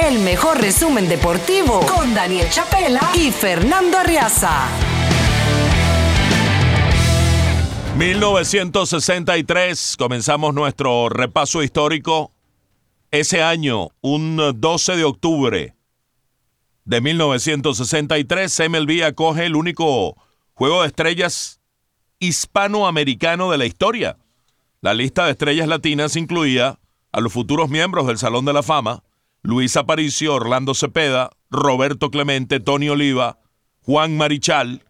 El mejor resumen deportivo con Daniel Chapela y Fernando Arriaza. 1963, comenzamos nuestro repaso histórico. Ese año, un 12 de octubre de 1963, MLB acoge el único juego de estrellas hispanoamericano de la historia. La lista de estrellas latinas incluía a los futuros miembros del Salón de la Fama, Luis Aparicio, Orlando Cepeda, Roberto Clemente, Tony Oliva, Juan Marichal,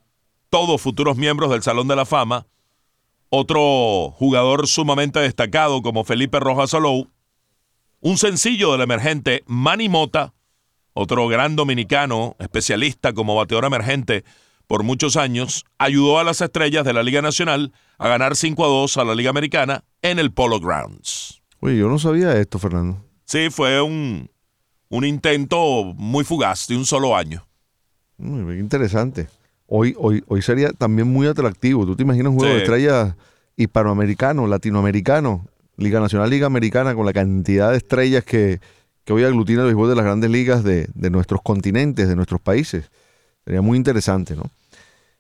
todos futuros miembros del Salón de la Fama, otro jugador sumamente destacado como Felipe Rojas Alou, un sencillo del emergente Manny Mota, otro gran dominicano, especialista como bateador emergente por muchos años, ayudó a las estrellas de la Liga Nacional a ganar 5 a 2 a la Liga Americana en el Polo Grounds. Oye, yo no sabía esto, Fernando. Sí, fue un, un intento muy fugaz de un solo año. Muy interesante. Hoy, hoy, hoy sería también muy atractivo. ¿Tú te imaginas un juego Sí. de estrellas hispanoamericano, latinoamericano, Liga Nacional, Liga Americana, con la cantidad de estrellas que, que hoy aglutina el béisbol de las grandes ligas de, de nuestros continentes, de nuestros países? Sería muy interesante, ¿no?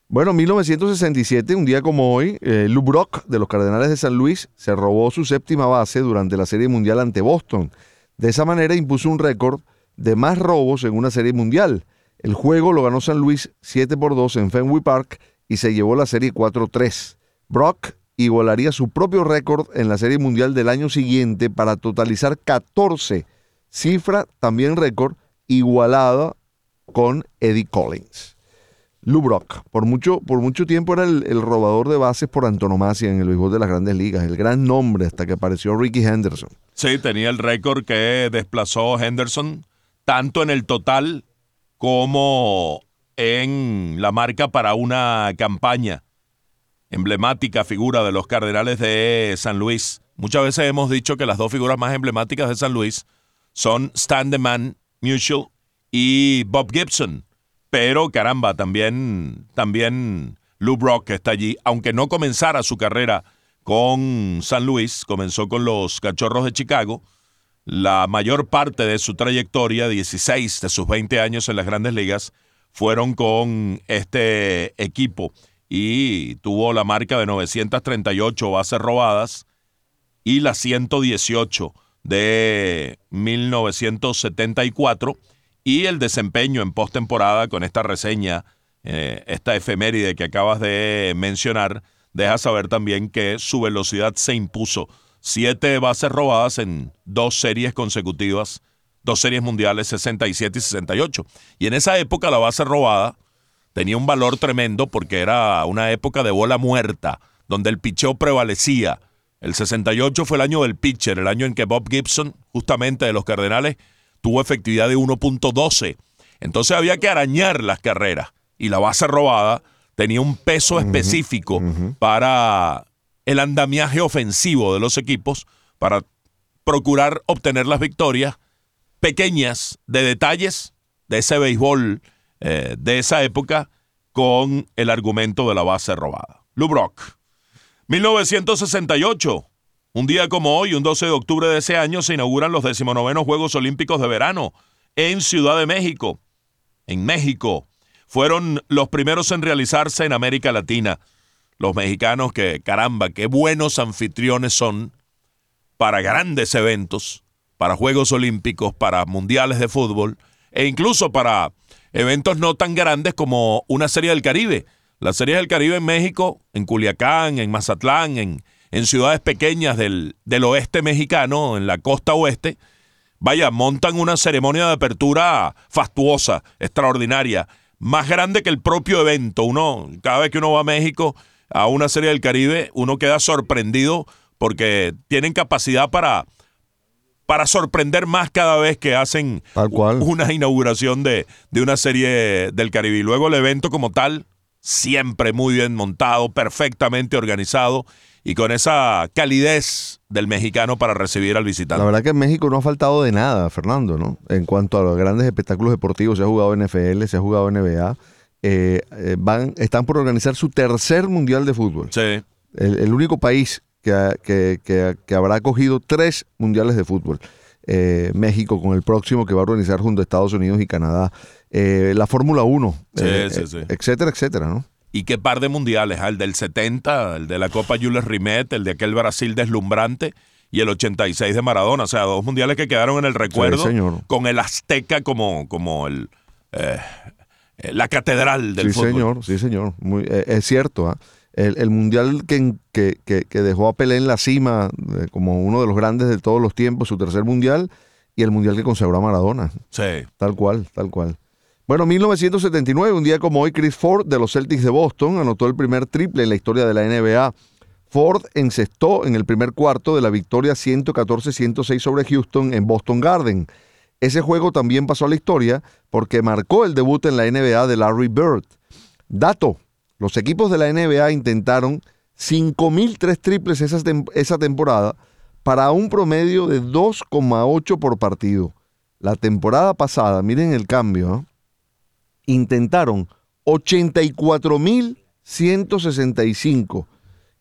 Bueno, 1967, un día como hoy, eh, Lou Brock de los Cardenales de San Luis se robó su séptima base durante la Serie Mundial ante Boston. De esa manera impuso un récord de más robos en una Serie Mundial. El juego lo ganó San Luis 7 por 2 en Fenway Park y se llevó la Serie 4-3. Brock igualaría su propio récord en la Serie Mundial del año siguiente para totalizar 14, cifra también récord igualada con Eddie Collins. Lou Brock, por mucho, por mucho tiempo era el, robador de bases por antonomasia en el béisbol de las grandes ligas, el gran nombre hasta que apareció Ricky Henderson. Sí, tenía el récord que desplazó Henderson, tanto en el total como en la marca para una campaña. Emblemática figura de los Cardenales de San Luis. Muchas veces hemos dicho que las dos figuras más emblemáticas de San Luis son Stan the Man Musial y Bob Gibson. Pero caramba, también, también Lou Brock está allí, aunque no comenzara su carrera con San Luis, comenzó con los Cachorros de Chicago. La mayor parte de su trayectoria, 16 de sus 20 años en las grandes ligas, fueron con este equipo y tuvo la marca de 938 bases robadas y la 118 de 1974 y el desempeño en postemporada con esta reseña, eh, esta efeméride que acabas de mencionar, deja saber también que su velocidad se impuso. Siete bases robadas en dos series consecutivas, dos series mundiales, 67 y 68. Y en esa época la base robada tenía un valor tremendo porque era una época de bola muerta, donde el picheo prevalecía. El 68 fue el año del pitcher, el año en que Bob Gibson, justamente de los Cardenales, tuvo efectividad de 1.12. Entonces había que arañar las carreras y la base robada tenía un peso específico para el andamiaje ofensivo de los equipos, para procurar obtener las victorias pequeñas de detalles de ese béisbol eh, de esa época con el argumento de la base robada. Lou Brock. 1968. Un día como hoy, un 12 de octubre de ese año, se inauguran los 19 Juegos Olímpicos de Verano en Ciudad de México. En México. Fueron los primeros en realizarse en América Latina. Los mexicanos que, caramba, qué buenos anfitriones son para grandes eventos, para Juegos Olímpicos, para Mundiales de Fútbol e incluso para eventos no tan grandes como una Serie del Caribe. La Serie del Caribe en México, en Culiacán, en Mazatlán, en, en ciudades pequeñas del, del oeste mexicano, en la costa oeste, vaya, montan una ceremonia de apertura fastuosa, extraordinaria, más grande que el propio evento. Uno, cada vez que uno va a México a una serie del Caribe, uno queda sorprendido porque tienen capacidad para, para sorprender más cada vez que hacen Tal cual. una inauguración de, de una serie del Caribe. Y luego el evento como tal, siempre muy bien montado, perfectamente organizado y con esa calidez del mexicano para recibir al visitante. La verdad que en México no ha faltado de nada, Fernando, ¿no? En cuanto a los grandes espectáculos deportivos, se ha jugado NFL, se ha jugado NBA. eh, eh, van, están por organizar su tercer mundial de fútbol. Sí. El, el único país que, ha- que- que- que habrá acogido tres mundiales de fútbol. eh, México con el próximo que va a organizar junto a Estados Unidos y Canadá. Eh, la Fórmula 1, Sí, eh, sí, sí. etcétera, etcétera, ¿no? Y qué par de mundiales, ah, el del 70, el de la Copa Jules Rimet, el de aquel Brasil deslumbrante y el 86 de Maradona. O sea, dos mundiales que quedaron en el recuerdo señor. con el Azteca como, como el, eh, eh, la catedral del sí, fútbol. señor, sí, señor. Muy, eh, es cierto. ¿ah? El, el mundial que, que- que- que dejó a Pelé en la cima eh, como uno de los grandes de todos los tiempos, su tercer mundial, y el mundial que consagró a Maradona. Sí. Tal cual, tal cual. Bueno, 1979, un día como hoy, Chris Ford de los Celtics de Boston anotó el primer triple en la historia de la NBA. Ford encestó en el primer cuarto de la victoria 114-106 sobre Houston en Boston Garden. Ese juego también pasó a la historia porque marcó el debut en la NBA de Larry Bird. Dato, los equipos de la NBA intentaron 5.003 triples esa, tem- esa temporada para un promedio de 2,8 por partido. La temporada pasada, miren el cambio, ¿ah? Intentaron 84.165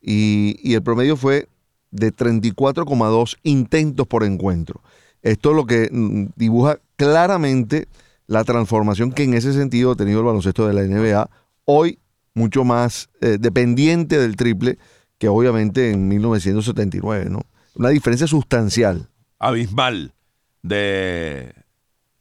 y, y el promedio fue de 34,2 intentos por encuentro. Esto es lo que mm, dibuja claramente la transformación que en ese sentido ha tenido el baloncesto de la NBA. Hoy mucho más eh, dependiente del triple que obviamente en 1979, ¿no? Una diferencia sustancial. abismal de,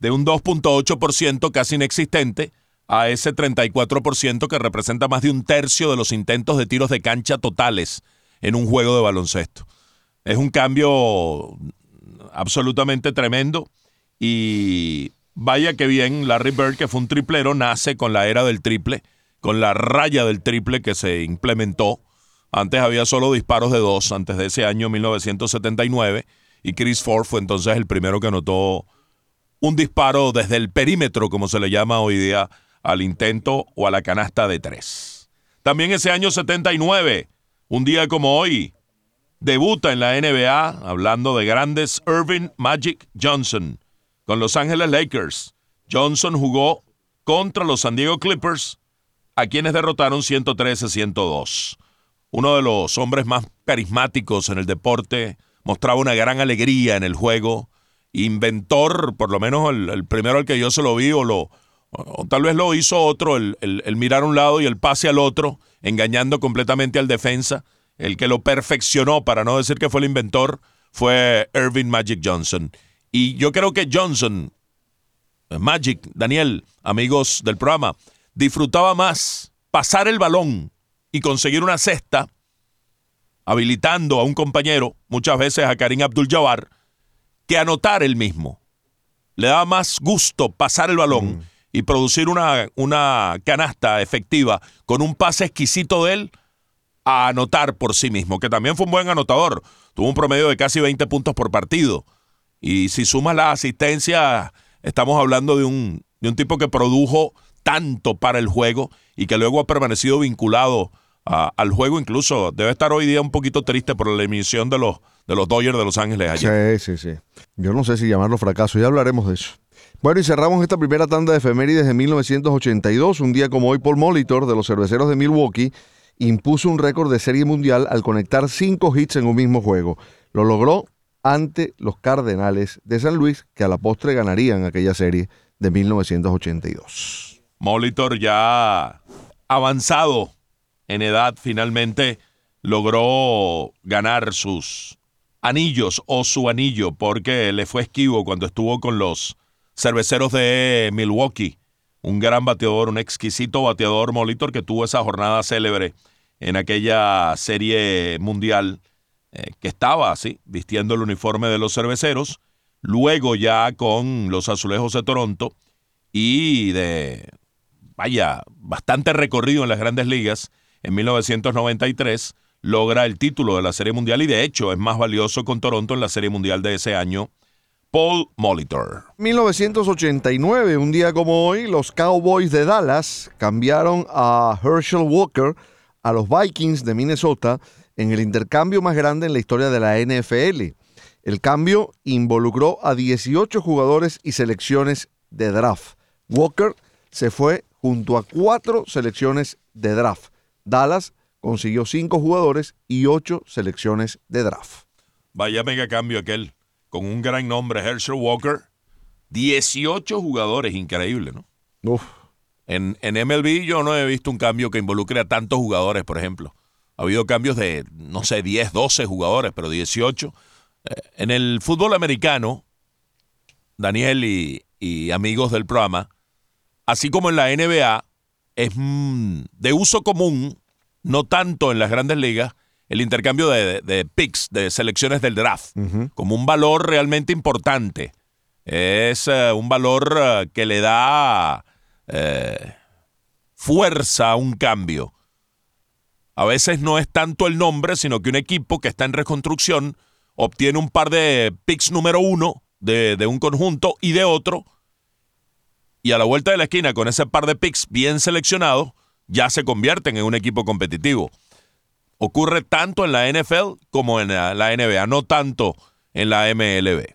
de un 2.8% casi inexistente a ese 34% que representa más de un tercio de los intentos de tiros de cancha totales en un juego de baloncesto. Es un cambio absolutamente tremendo y vaya que bien Larry Bird, que fue un triplero, nace con la era del triple, con la raya del triple que se implementó. Antes había solo disparos de dos, antes de ese año 1979, y Chris Ford fue entonces el primero que anotó un disparo desde el perímetro, como se le llama hoy día, al intento o a la canasta de tres. También ese año 79, un día como hoy, debuta en la NBA, hablando de grandes, Irving Magic Johnson, con Los Ángeles Lakers. Johnson jugó contra los San Diego Clippers, a quienes derrotaron 113-102. Uno de los hombres más carismáticos en el deporte, mostraba una gran alegría en el juego, inventor, por lo menos el, primero al que yo se lo vi, o, lo, tal vez lo hizo otro, el, el- el mirar a un lado y el pase al otro, engañando completamente al defensa. El que lo perfeccionó, para no decir que fue el inventor, fue Irving Magic Johnson. Y yo creo que Johnson, Magic, Daniel, amigos del programa, disfrutaba más pasar el balón y conseguir una cesta, habilitando a un compañero, muchas veces a Karim Abdul-Jabbar, que anotar él mismo. Le daba más gusto pasar el balón y producir una, una canasta efectiva con un pase exquisito de él a anotar por sí mismo, que también fue un buen anotador. Tuvo un promedio de casi 20 puntos por partido. Y si sumas la asistencia, estamos hablando de un, de un tipo que produjo tanto para el juego y que luego ha permanecido vinculado a- al juego. Incluso debe estar hoy día un poquito triste por la emisión de los, de los Dodgers de Los Ángeles ayer. Sí, sí, sí. Yo no sé si llamarlo fracaso, ya hablaremos de eso. Bueno, y cerramos esta primera tanda de efemérides de 1982. Un día como hoy, Paul Molitor, de los cerveceros de Milwaukee, impuso un récord de serie mundial al conectar cinco hits en un mismo juego. Lo logró ante los Cardenales de San Luis, que a la postre ganarían aquella serie de 1982. Molitor ya avanzado en edad finalmente logró ganar sus anillos o su anillo porque le fue esquivo cuando estuvo con los cerveceros de Milwaukee. Un gran bateador, un exquisito bateador Molitor que tuvo esa jornada célebre en aquella serie mundial eh, que estaba así, vistiendo el uniforme de los cerveceros, luego ya con los azulejos de Toronto y de, vaya, bastante recorrido en las grandes ligas, en 1993 logra el título de la Serie Mundial y de hecho es más valioso con Toronto en la Serie Mundial de ese año, Paul Molitor. 1989, un día como hoy, los Cowboys de Dallas cambiaron a Herschel Walker a los Vikings de Minnesota en el intercambio más grande en la historia de la NFL. El cambio involucró a 18 jugadores y selecciones de draft. Walker se fue junto a cuatro selecciones de draft. Dallas consiguió cinco jugadores y ocho selecciones de draft. Vaya mega cambio aquel. con un gran nombre, Herschel Walker. 18 jugadores, increíble, ¿no? Uf. En, en MLB yo no he visto un cambio que involucre a tantos jugadores, por ejemplo. Ha habido cambios de, no sé, 10, 12 jugadores, pero 18. Eh, en el fútbol americano, Daniel y, y amigos del programa, así como en la NBA, es mm, de uso común, no tanto en las grandes ligas, el intercambio de, de picks, de selecciones del draft, como un valor realmente importante. Es eh, un valor eh, que le da eh, fuerza a un cambio. A veces no es tanto el nombre, sino que un equipo que está en reconstrucción obtiene un par de picks número uno de, de un conjunto y de otro, y a la vuelta de la esquina con ese par de picks bien seleccionados, ya se convierten en un equipo competitivo ocurre tanto en la NFL como en la, NBA, no tanto en la MLB.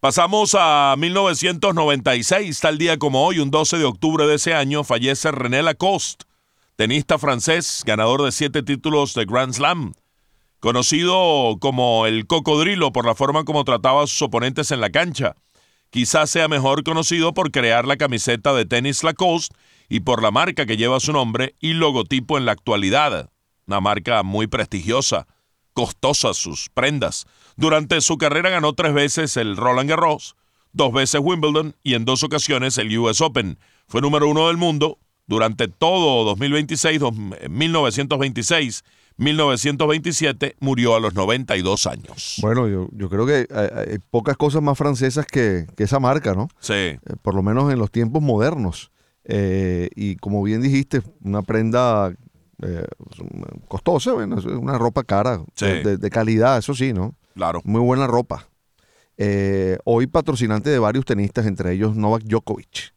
Pasamos a 1996, tal día como hoy, un 12 de octubre de ese año, fallece René Lacoste, tenista francés, ganador de siete títulos de Grand Slam, conocido como el cocodrilo por la forma como trataba a sus oponentes en la cancha. Quizás sea mejor conocido por crear la camiseta de tenis Lacoste y por la marca que lleva su nombre y logotipo en la actualidad una marca muy prestigiosa, costosa sus prendas. Durante su carrera ganó tres veces el Roland Garros, dos veces Wimbledon y en dos ocasiones el US Open. Fue número uno del mundo durante todo 2026, 1926, 1927, murió a los 92 años. Bueno, yo, creo que hay, pocas cosas más francesas que, esa marca, ¿no? Sí. Eh, por lo menos en los tiempos modernos. Eh, y como bien dijiste, una prenda eh, costosa, bueno, una ropa cara, de, calidad, eso sí, ¿no? Claro. Muy buena ropa. Eh, hoy patrocinante de varios tenistas, entre ellos Novak Djokovic.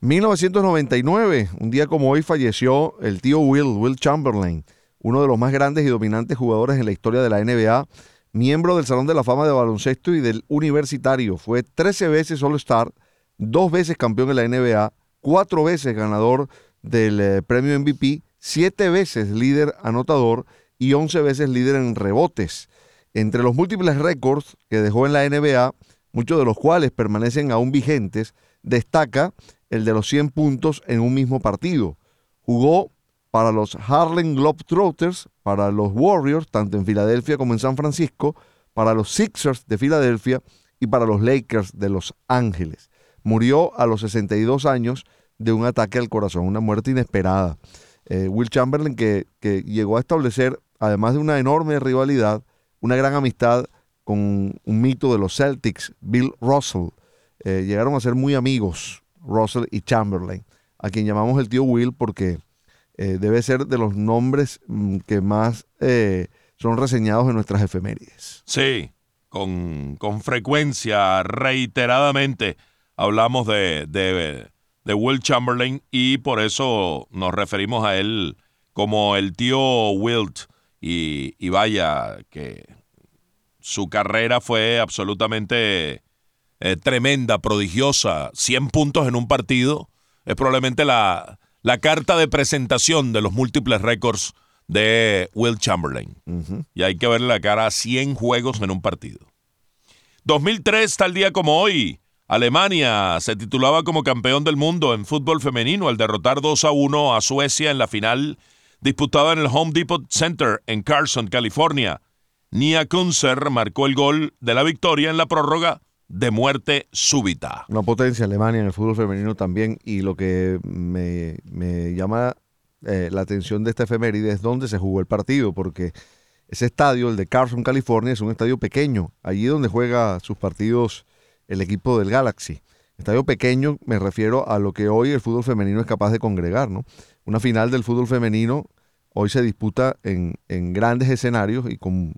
1999, un día como hoy falleció el tío Will, Will Chamberlain, uno de los más grandes y dominantes jugadores en la historia de la NBA, miembro del Salón de la Fama de Baloncesto y del Universitario. Fue 13 veces All-Star, dos veces campeón en la NBA, cuatro veces ganador del eh, premio MVP siete veces líder anotador y once veces líder en rebotes. Entre los múltiples récords que dejó en la NBA, muchos de los cuales permanecen aún vigentes, destaca el de los 100 puntos en un mismo partido. Jugó para los Harlem Globetrotters, para los Warriors, tanto en Filadelfia como en San Francisco, para los Sixers de Filadelfia y para los Lakers de Los Ángeles. Murió a los 62 años de un ataque al corazón, una muerte inesperada. Eh, Will Chamberlain, que, llegó a establecer, además de una enorme rivalidad, una gran amistad con un mito de los Celtics, Bill Russell. Eh, llegaron a ser muy amigos, Russell y Chamberlain, a quien llamamos el tío Will porque eh, debe ser de los nombres mm, que más son reseñados en nuestras efemérides. Sí, con, frecuencia, reiteradamente, hablamos de de Will Chamberlain y por eso nos referimos a él como el tío Wilt y, vaya que su carrera fue absolutamente eh, tremenda, prodigiosa, 100 puntos en un partido, es probablemente la, la carta de presentación de los múltiples récords de Will Chamberlain. Y hay que verle la cara a 100 juegos en un partido. 2003, tal día como hoy, Alemania se titulaba como campeón del mundo en fútbol femenino al derrotar 2 a 1 a Suecia en la final disputada en el Home Depot Center en Carson, California. Nia Kunzer marcó el gol de la victoria en la prórroga de muerte súbita. Una potencia Alemania en el fútbol femenino también y lo que me, llama eh, la atención de esta efeméride es dónde se jugó el partido porque ese estadio, el de Carson, California, es un estadio pequeño, allí donde juega sus partidos el equipo del Galaxy. Estadio pequeño, me refiero a lo que hoy el fútbol femenino es capaz de congregar, ¿no? Una final del fútbol femenino hoy se disputa en, grandes escenarios y con,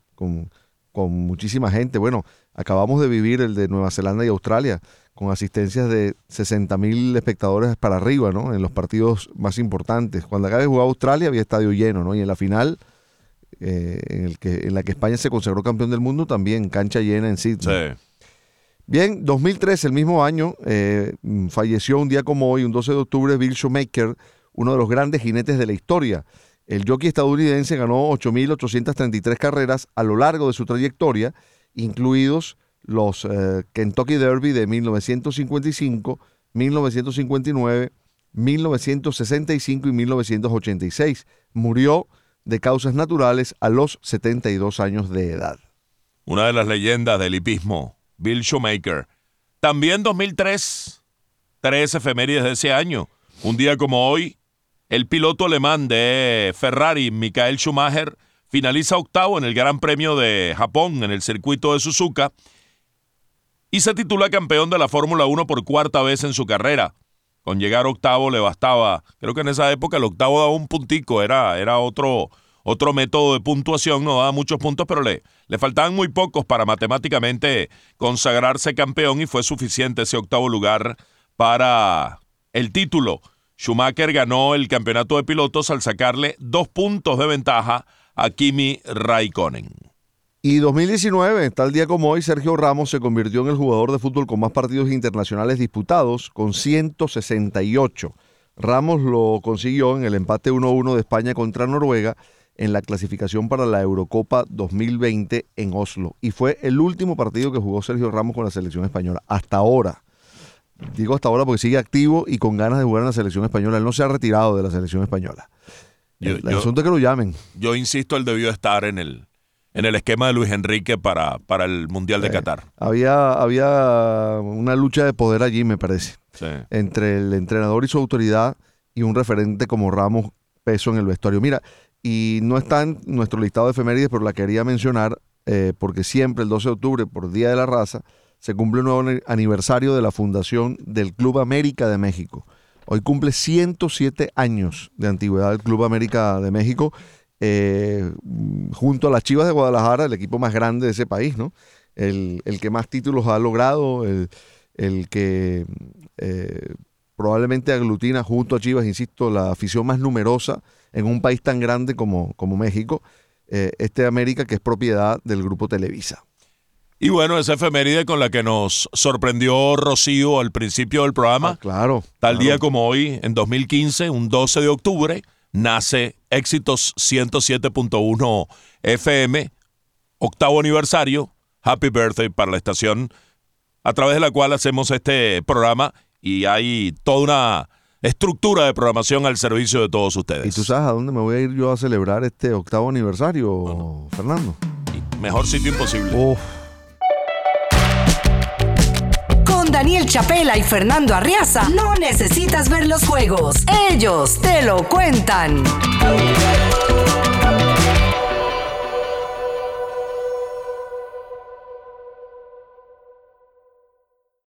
muchísima gente. Bueno, acabamos de vivir el de Nueva Zelanda y Australia, con asistencias de 60 mil espectadores para arriba, ¿no? En los partidos más importantes. Cuando acá de jugar Australia había estadio lleno, ¿no? Y en la final, eh, en, el que, en la que España se consagró campeón del mundo, también cancha llena en Sydney. Sí. Bien, 2003, el mismo año, eh, falleció un día como hoy, un 12 de octubre, Bill Shoemaker, uno de los grandes jinetes de la historia. El jockey estadounidense ganó 8.833 carreras a lo largo de su trayectoria incluidos los eh, Kentucky Derby de 1955, 1959, 1965 y 1986. Murió de causas naturales a los 72 años de edad. Una de las leyendas del hipismo, Bill Shoemaker. También 2003, tres efemérides de ese año. Un día como hoy, el piloto alemán de Ferrari, Michael Schumacher, finaliza octavo en el Gran Premio de Japón en el circuito de Suzuka y se titula campeón de la Fórmula 1 por cuarta vez en su carrera. Con llegar octavo le bastaba, creo que en esa época el octavo daba un puntico, era, era otro, otro método de puntuación, no daba muchos puntos, pero le, le faltaban muy pocos para matemáticamente consagrarse campeón y fue suficiente ese octavo lugar para el título. Schumacher ganó el campeonato de pilotos al sacarle dos puntos de ventaja a Kimi Raikkonen. Y 2019, tal día como hoy, Sergio Ramos se convirtió en el jugador de fútbol con más partidos internacionales disputados, con 168. Ramos lo consiguió en el empate 1-1 de España contra Noruega en la clasificación para la Eurocopa 2020 en Oslo. Y fue el último partido que jugó Sergio Ramos con la selección española. Hasta ahora. Digo hasta ahora porque sigue activo y con ganas de jugar en la selección española. Él no se ha retirado de la selección española. el, asunto es que lo llamen. Yo insisto, él debió estar en el, en el esquema de Luis Enrique para, para el Mundial de Qatar. Había, había una lucha de poder allí, me parece, entre el entrenador y su autoridad y un referente como Ramos peso en el vestuario. Mira, y no está en nuestro listado de efemérides, pero la quería mencionar eh, porque siempre el 12 de octubre, por Día de la Raza, se cumple un nuevo aniversario de la fundación del Club América de México. Hoy cumple 107 años de antigüedad el Club América de México eh, junto a las Chivas de Guadalajara, el equipo más grande de ese país, ¿no? El, que más títulos ha logrado, el, que eh, probablemente aglutina junto a Chivas, insisto, la afición más numerosa en un país tan grande como, como México, eh, este América que es propiedad del grupo Televisa. Y bueno, esa efeméride con la que nos sorprendió Rocío al principio del programa. Ah, claro. Tal día como hoy, en 2015, un 12 de octubre, nace Éxitos 107.1 FM, octavo aniversario, Happy Birthday para la estación, a través de la cual hacemos este programa y hay toda una estructura de programación al servicio de todos ustedes. ¿Y tú sabes a dónde me voy a ir yo a celebrar este octavo aniversario, Fernando? Mejor sitio imposible. Daniel Chapela y Fernando Arriaza, no necesitas ver los juegos. Ellos te lo cuentan.